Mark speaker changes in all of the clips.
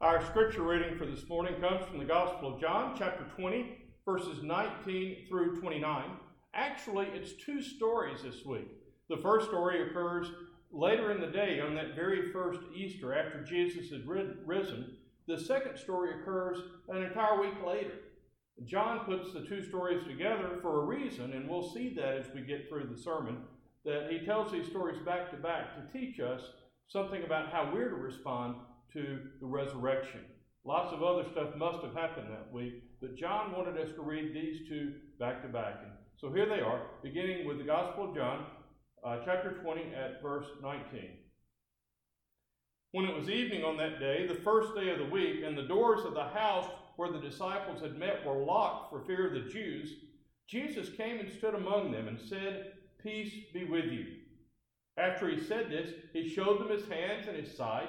Speaker 1: Our scripture reading for this morning comes from the Gospel of John, chapter 20, verses 19 through 29. Actually, it's two stories this week. The first story occurs later in the day on that very first Easter after Jesus had risen. The second story occurs an entire week later. John puts the two stories together for a reason, and we'll see that as we get through the sermon, that he tells these stories back to back to teach us something about how we're to respond to the resurrection. Lots of other stuff must have happened that week, but John wanted us to read these two back to back. And so here they are, beginning with the Gospel of John, uh, chapter 20, at verse 19. When it was evening on that day, the first day of the week, and the doors of the house where the disciples had met were locked for fear of the Jews, Jesus came and stood among them and said, Peace be with you. After he said this, he showed them his hands and his side.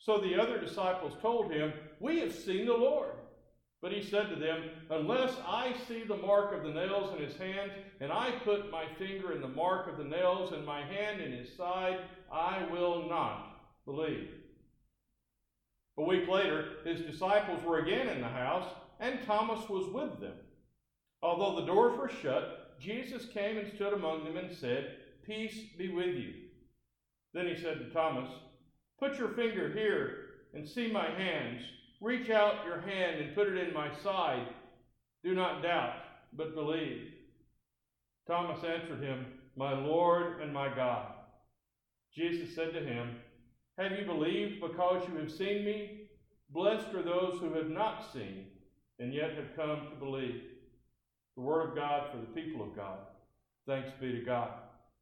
Speaker 1: So the other disciples told him, We have seen the Lord. But he said to them, Unless I see the mark of the nails in his hands, and I put my finger in the mark of the nails, and my hand in his side, I will not believe. A week later, his disciples were again in the house, and Thomas was with them. Although the doors were shut, Jesus came and stood among them and said, Peace be with you. Then he said to Thomas, Put your finger here and see my hands. Reach out your hand and put it in my side. Do not doubt, but believe. Thomas answered him, My Lord and my God. Jesus said to him, Have you believed because you have seen me? Blessed are those who have not seen and yet have come to believe. The Word of God for the people of God. Thanks be to God.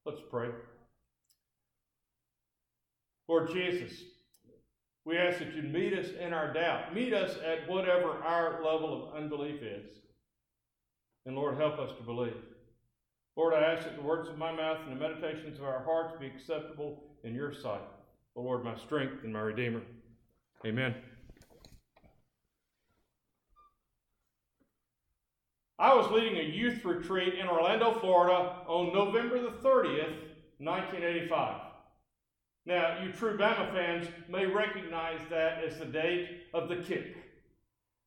Speaker 1: Let's pray. Lord Jesus, we ask that you meet us in our doubt. Meet us at whatever our level of unbelief is. And Lord, help us to believe. Lord, I ask that the words of my mouth and the meditations of our hearts be acceptable in your sight. O Lord, my strength and my Redeemer. Amen. I was leading a youth retreat in Orlando, Florida on November the 30th, 1985. Now, you true Bama fans may recognize that as the date of the kick.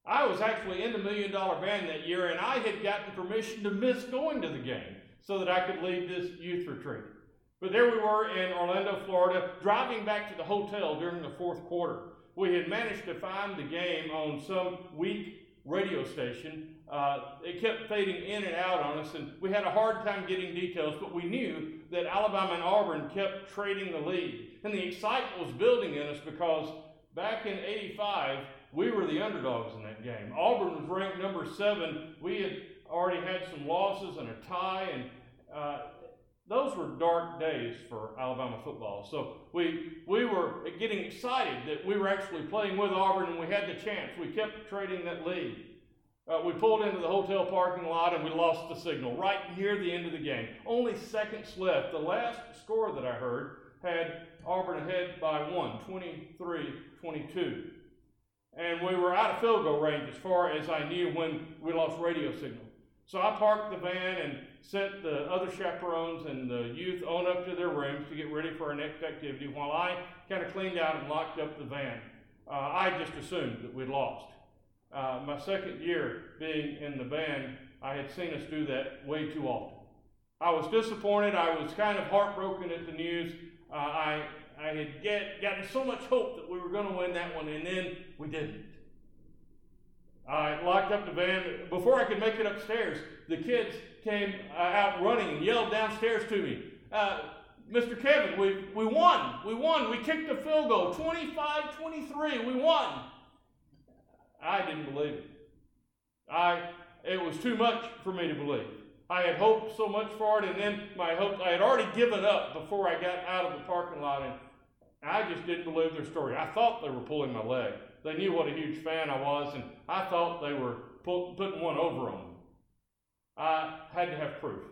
Speaker 1: I was actually in the Million Dollar Band that year, and I had gotten permission to miss going to the game so that I could lead this youth retreat. But there we were in Orlando, Florida, driving back to the hotel during the fourth quarter. We had managed to find the game on some weak radio station. Uh, it kept fading in and out on us, and we had a hard time getting details, but we knew that Alabama and Auburn kept trading the lead. And the excitement was building in us because back in 85, we were the underdogs in that game. Auburn was ranked number seven. We had already had some losses and a tie, and uh, those were dark days for Alabama football. So we we were getting excited that we were actually playing with Auburn and we had the chance. We kept trading that lead. Uh, we pulled into the hotel parking lot and we lost the signal right near the end of the game. Only seconds left. The last score that I heard had Auburn ahead by one, 23 22. And we were out of field goal range as far as I knew when we lost radio signal. So I parked the van and sent the other chaperones and the youth on up to their rooms to get ready for our next activity while I kind of cleaned out and locked up the van. Uh, I just assumed that we'd lost. Uh, my second year being in the band, I had seen us do that way too often. I was disappointed. I was kind of heartbroken at the news. Uh, I, I had get, gotten so much hope that we were going to win that one, and then we didn't. I locked up the van. Before I could make it upstairs, the kids came uh, out running and yelled downstairs to me. Uh, Mr. Kevin, we, we won. We won. We kicked a field goal. 25 23. We won. I didn't believe it. I, it was too much for me to believe. I had hoped so much for it, and then my hope, I had already given up before I got out of the parking lot, and I just didn't believe their story. I thought they were pulling my leg. They knew what a huge fan I was, and I thought they were putting one over on me. I had to have proof.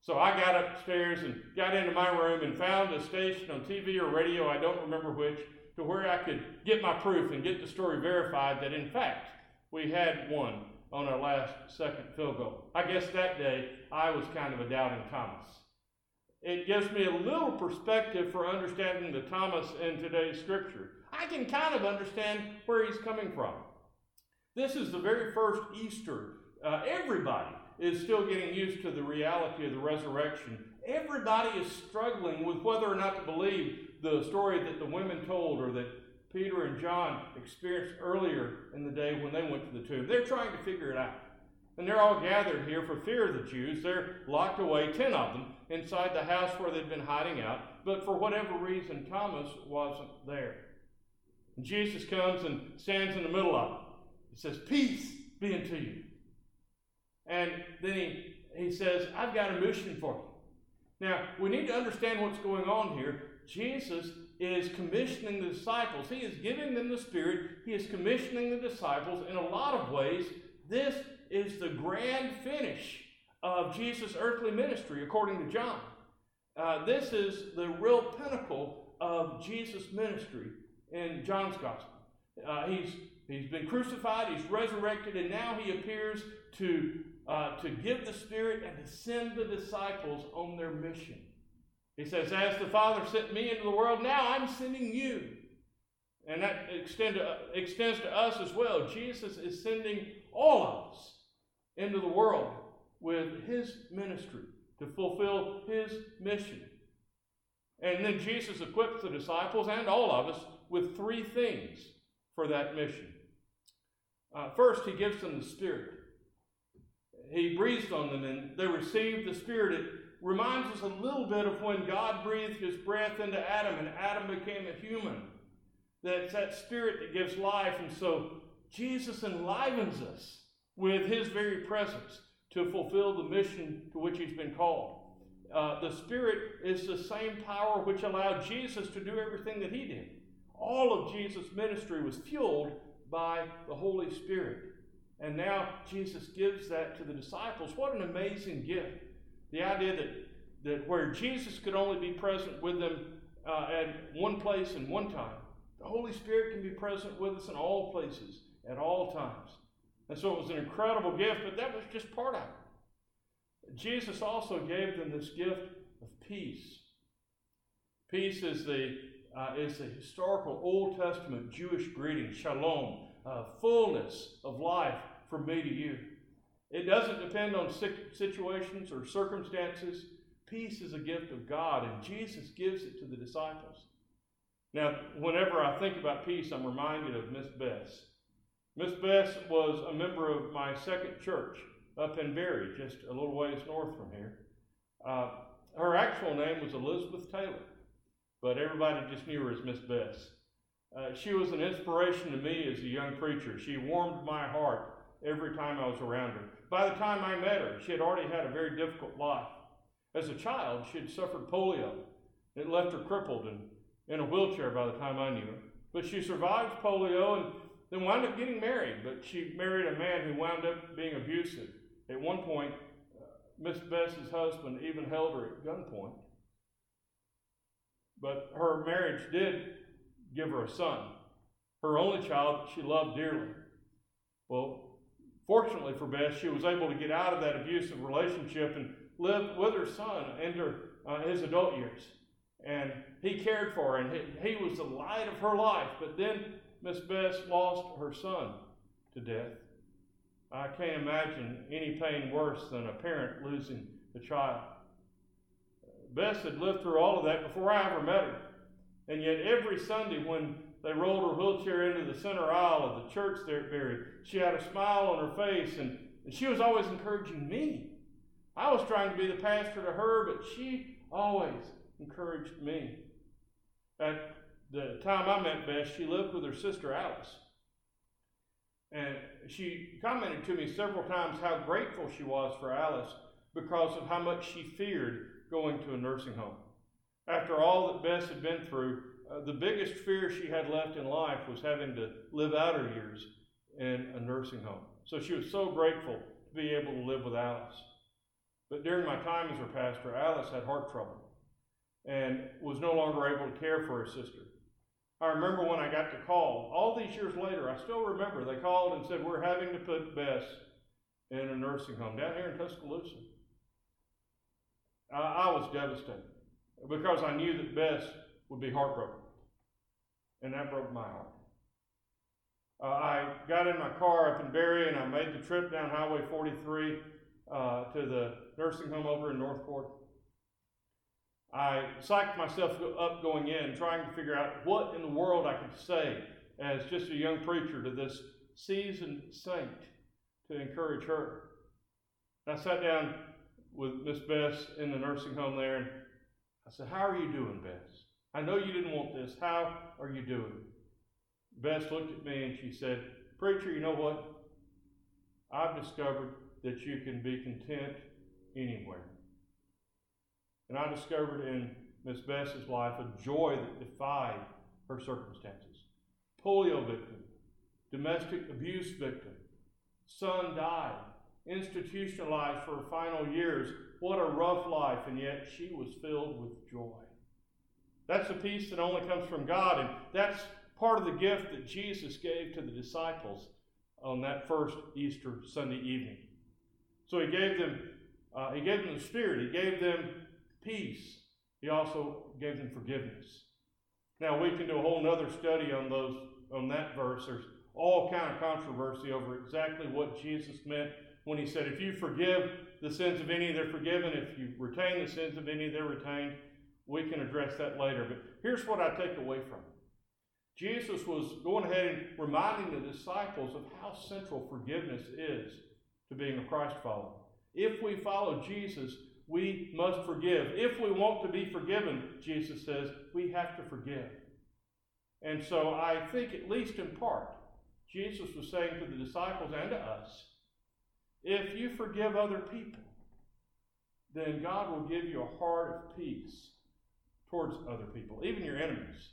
Speaker 1: So I got upstairs and got into my room and found a station on TV or radio, I don't remember which, to where I could get my proof and get the story verified that in fact we had won on our last second field goal. I guess that day I was kind of a doubting Thomas. It gives me a little perspective for understanding the Thomas in today's scripture. I can kind of understand where he's coming from. This is the very first Easter. Uh, everybody is still getting used to the reality of the resurrection. Everybody is struggling with whether or not to believe the story that the women told or that Peter and John experienced earlier in the day when they went to the tomb. They're trying to figure it out. And they're all gathered here for fear of the Jews. They're locked away, ten of them, inside the house where they'd been hiding out. But for whatever reason, Thomas wasn't there. And Jesus comes and stands in the middle of it. He says, Peace be unto you. And then he, he says, I've got a mission for you. Now, we need to understand what's going on here. Jesus is commissioning the disciples. He is giving them the Spirit. He is commissioning the disciples. In a lot of ways, this is the grand finish of Jesus' earthly ministry, according to John. Uh, this is the real pinnacle of Jesus' ministry in John's Gospel. Uh, he's, he's been crucified, he's resurrected, and now he appears to, uh, to give the Spirit and to send the disciples on their mission. He says, As the Father sent me into the world, now I'm sending you. And that extend to, extends to us as well. Jesus is sending all of us into the world with his ministry to fulfill his mission. And then Jesus equips the disciples and all of us with three things for that mission. Uh, first, he gives them the Spirit. He breathes on them and they receive the Spirit. It reminds us a little bit of when God breathed his breath into Adam and Adam became a human. That's that spirit that gives life. And so Jesus enlivens us with his very presence to fulfill the mission to which he's been called. Uh, the Spirit is the same power which allowed Jesus to do everything that he did. All of Jesus' ministry was fueled by the Holy Spirit. And now Jesus gives that to the disciples. What an amazing gift. The idea that, that where Jesus could only be present with them uh, at one place and one time, the Holy Spirit can be present with us in all places at all times. And so it was an incredible gift, but that was just part of it. Jesus also gave them this gift of peace. Peace is the, uh, is the historical Old Testament Jewish greeting, shalom, uh, fullness of life from me to you. It doesn't depend on situations or circumstances. Peace is a gift of God, and Jesus gives it to the disciples. Now, whenever I think about peace, I'm reminded of Miss Bess. Miss Bess was a member of my second church up in Berry, just a little ways north from here. Uh, her actual name was Elizabeth Taylor, but everybody just knew her as Miss Bess. Uh, she was an inspiration to me as a young preacher. She warmed my heart every time I was around her. By the time I met her, she had already had a very difficult life. As a child, she had suffered polio. It left her crippled and in a wheelchair by the time I knew her. But she survived polio and then wound up getting married. But she married a man who wound up being abusive. At one point, uh, Miss Bess's husband even held her at gunpoint. But her marriage did give her a son, her only child she loved dearly. Well, Fortunately for Bess, she was able to get out of that abusive relationship and live with her son into uh, his adult years. And he cared for her, and he, he was the light of her life. But then Miss Bess lost her son to death. I can't imagine any pain worse than a parent losing a child. Bess had lived through all of that before I ever met her. And yet, every Sunday when they rolled her wheelchair into the center aisle of the church there at Berry. She had a smile on her face, and, and she was always encouraging me. I was trying to be the pastor to her, but she always encouraged me. At the time I met Bess, she lived with her sister Alice. And she commented to me several times how grateful she was for Alice because of how much she feared going to a nursing home. After all that Bess had been through, uh, the biggest fear she had left in life was having to live out her years in a nursing home. So she was so grateful to be able to live with Alice. But during my time as her pastor, Alice had heart trouble and was no longer able to care for her sister. I remember when I got the call, all these years later, I still remember they called and said, We're having to put Bess in a nursing home down here in Tuscaloosa. I, I was devastated because I knew that Bess would be heartbroken. And that broke my heart. Uh, I got in my car up in Berry and I made the trip down Highway 43 uh, to the nursing home over in Northport. I psyched myself up going in, trying to figure out what in the world I could say as just a young preacher to this seasoned saint to encourage her. And I sat down with Miss Bess in the nursing home there, and I said, How are you doing, Bess? I know you didn't want this. How are you doing? Bess looked at me and she said, Preacher, you know what? I've discovered that you can be content anywhere. And I discovered in Miss Bess's life a joy that defied her circumstances. Polio victim, domestic abuse victim, son died, institutionalized for her final years. What a rough life, and yet she was filled with joy. That's a peace that only comes from God, and that's part of the gift that Jesus gave to the disciples on that first Easter Sunday evening. So he gave them, uh, he gave them the Spirit. He gave them peace. He also gave them forgiveness. Now we can do a whole other study on those on that verse. There's all kind of controversy over exactly what Jesus meant when he said, "If you forgive the sins of any, they're forgiven. If you retain the sins of any, they're retained." We can address that later. But here's what I take away from it. Jesus was going ahead and reminding the disciples of how central forgiveness is to being a Christ follower. If we follow Jesus, we must forgive. If we want to be forgiven, Jesus says, we have to forgive. And so I think, at least in part, Jesus was saying to the disciples and to us if you forgive other people, then God will give you a heart of peace towards other people, even your enemies.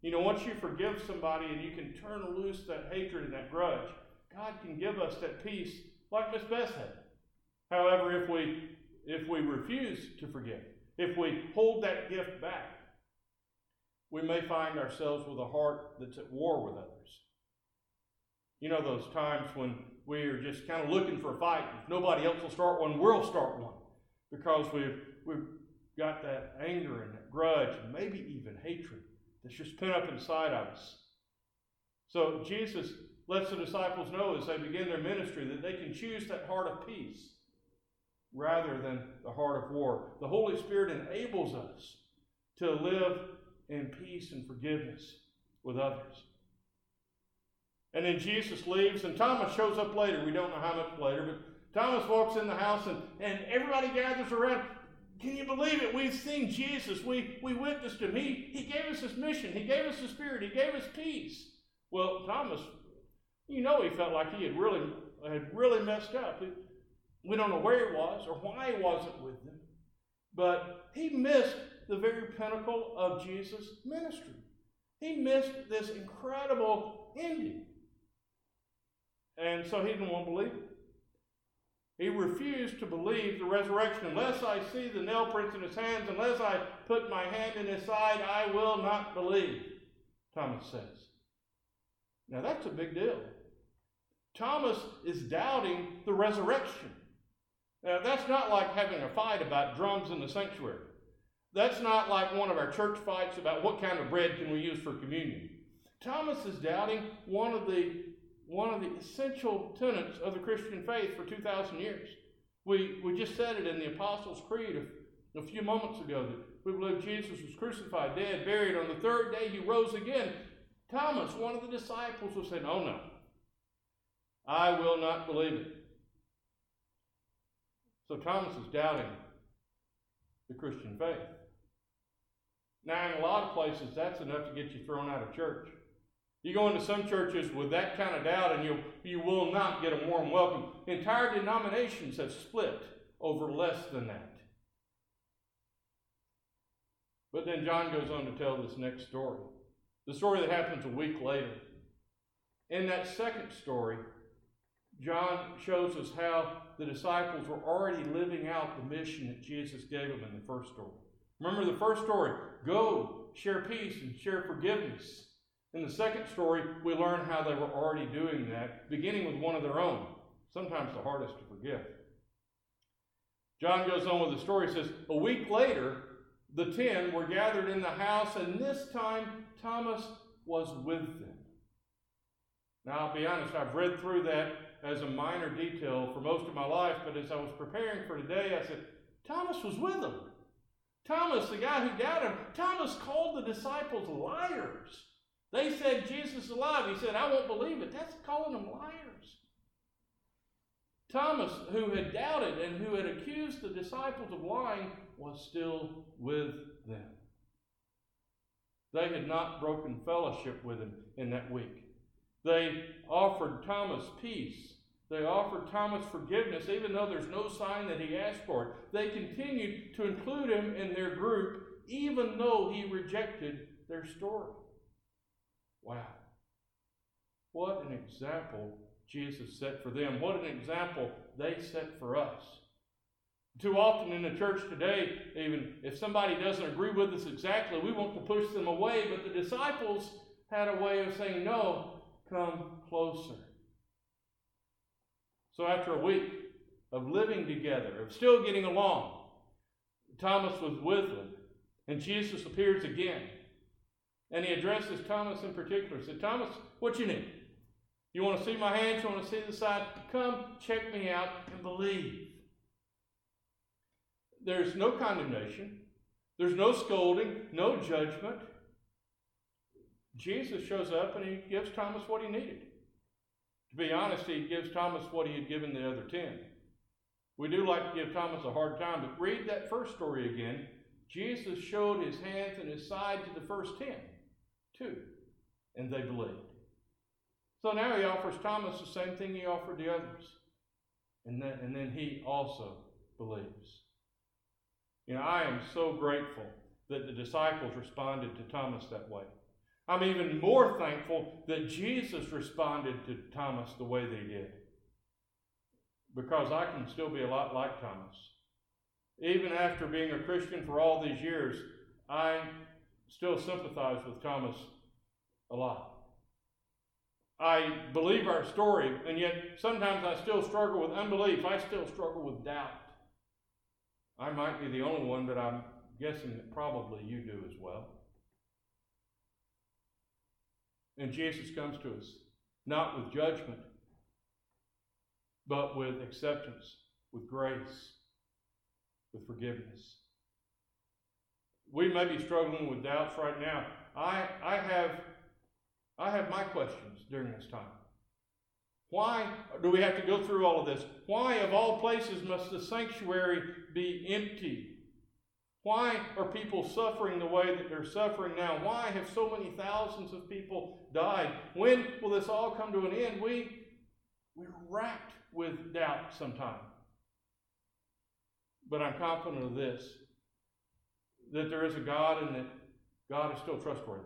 Speaker 1: You know, once you forgive somebody and you can turn loose that hatred and that grudge, God can give us that peace like Miss Bess had. However, if we if we refuse to forgive, if we hold that gift back, we may find ourselves with a heart that's at war with others. You know those times when we are just kind of looking for a fight. If nobody else will start one, we'll start one. Because we've we've got that anger and that grudge and maybe even hatred that's just pent up inside of us. So Jesus lets the disciples know as they begin their ministry that they can choose that heart of peace rather than the heart of war. The Holy Spirit enables us to live in peace and forgiveness with others. And then Jesus leaves, and Thomas shows up later. We don't know how much later, but Thomas walks in the house, and, and everybody gathers around. Can you believe it? We've seen Jesus. We, we witnessed him. He, he gave us his mission. He gave us the Spirit. He gave us peace. Well, Thomas you know he felt like he had really had really messed up. We don't know where he was or why he wasn't with them, but he missed the very pinnacle of Jesus' ministry. He missed this incredible ending. And so he didn't want to believe it. He refused to believe the resurrection. Unless I see the nail prints in his hands, unless I put my hand in his side, I will not believe, Thomas says. Now that's a big deal. Thomas is doubting the resurrection. Now, that's not like having a fight about drums in the sanctuary. That's not like one of our church fights about what kind of bread can we use for communion. Thomas is doubting one of the one of the essential tenets of the Christian faith for 2,000 years. We, we just said it in the Apostles' Creed a, a few moments ago that we believe Jesus was crucified, dead, buried. On the third day, he rose again. Thomas, one of the disciples, was saying, Oh no, I will not believe it. So Thomas is doubting the Christian faith. Now, in a lot of places, that's enough to get you thrown out of church. You go into some churches with that kind of doubt, and you you will not get a warm welcome. Entire denominations have split over less than that. But then John goes on to tell this next story. The story that happens a week later. In that second story, John shows us how the disciples were already living out the mission that Jesus gave them in the first story. Remember the first story go, share peace, and share forgiveness. In the second story, we learn how they were already doing that, beginning with one of their own, sometimes the hardest to forgive. John goes on with the story, He says, A week later, the ten were gathered in the house, and this time Thomas was with them. Now, I'll be honest, I've read through that as a minor detail for most of my life, but as I was preparing for today, I said, Thomas was with them. Thomas, the guy who doubted him, Thomas called the disciples liars. They said Jesus is alive. He said, I won't believe it. That's calling them liars. Thomas, who had doubted and who had accused the disciples of lying, was still with them. They had not broken fellowship with him in that week. They offered Thomas peace. They offered Thomas forgiveness, even though there's no sign that he asked for it. They continued to include him in their group, even though he rejected their story. Wow. What an example Jesus set for them. What an example they set for us. Too often in the church today, even if somebody doesn't agree with us exactly, we want to push them away. But the disciples had a way of saying, No, come closer. So after a week of living together, of still getting along, Thomas was with them, and Jesus appears again. And he addresses Thomas in particular. He said, Thomas, what you need? You want to see my hands? You want to see the side? Come check me out and believe. There's no condemnation. There's no scolding, no judgment. Jesus shows up and he gives Thomas what he needed. To be honest, he gives Thomas what he had given the other ten. We do like to give Thomas a hard time, but read that first story again. Jesus showed his hands and his side to the first ten, too, and they believed. So now he offers Thomas the same thing he offered the others. And then, and then he also believes. You know, I am so grateful that the disciples responded to Thomas that way. I'm even more thankful that Jesus responded to Thomas the way they did. Because I can still be a lot like Thomas. Even after being a Christian for all these years, I still sympathize with Thomas a lot. I believe our story, and yet sometimes I still struggle with unbelief. I still struggle with doubt. I might be the only one, but I'm guessing that probably you do as well. And Jesus comes to us, not with judgment, but with acceptance, with grace, with forgiveness. We may be struggling with doubts right now. I, I have I have my questions during this time. Why do we have to go through all of this? Why, of all places, must the sanctuary be empty? Why are people suffering the way that they're suffering now? Why have so many thousands of people died? When will this all come to an end? We, we're racked with doubt sometimes. But I'm confident of this that there is a God and that God is still trustworthy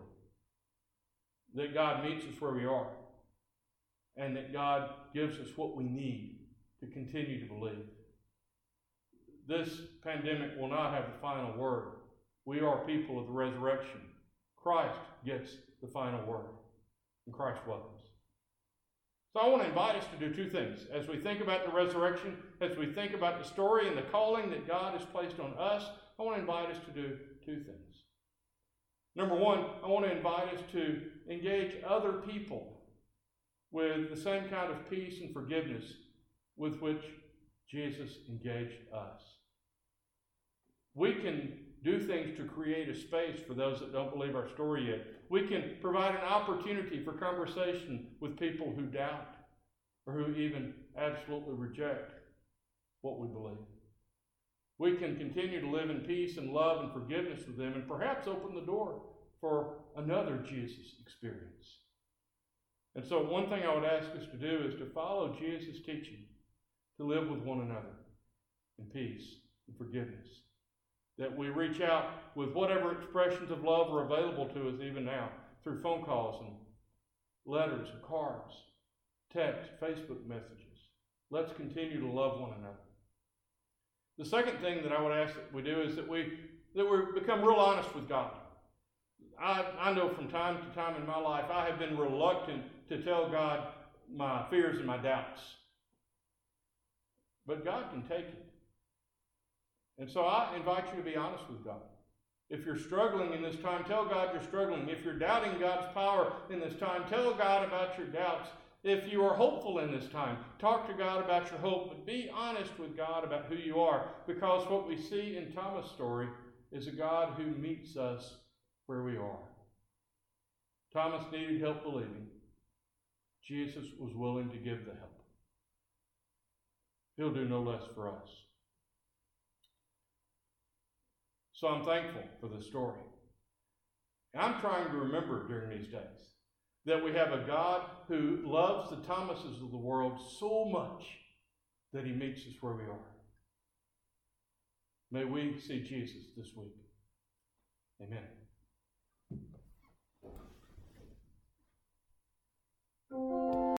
Speaker 1: that God meets us where we are and that God gives us what we need to continue to believe. This pandemic will not have the final word. We are people of the resurrection. Christ gets the final word, and Christ welcomes. So I want to invite us to do two things. As we think about the resurrection, as we think about the story and the calling that God has placed on us, I want to invite us to do two things. Number one, I want to invite us to engage other people with the same kind of peace and forgiveness with which Jesus engaged us. We can do things to create a space for those that don't believe our story yet. We can provide an opportunity for conversation with people who doubt or who even absolutely reject what we believe. We can continue to live in peace and love and forgiveness with them and perhaps open the door for another Jesus experience. And so, one thing I would ask us to do is to follow Jesus' teaching to live with one another in peace and forgiveness. that we reach out with whatever expressions of love are available to us even now through phone calls and letters and cards, text, Facebook messages. Let's continue to love one another. The second thing that I would ask that we do is that we that we become real honest with God. I, I know from time to time in my life I have been reluctant to tell God my fears and my doubts. But God can take it. And so I invite you to be honest with God. If you're struggling in this time, tell God you're struggling. If you're doubting God's power in this time, tell God about your doubts. If you are hopeful in this time, talk to God about your hope, but be honest with God about who you are. Because what we see in Thomas' story is a God who meets us where we are. Thomas needed help believing. Jesus was willing to give the help. He'll do no less for us. So I'm thankful for the story. I'm trying to remember during these days that we have a God who loves the Thomases of the world so much that he meets us where we are. May we see Jesus this week. Amen.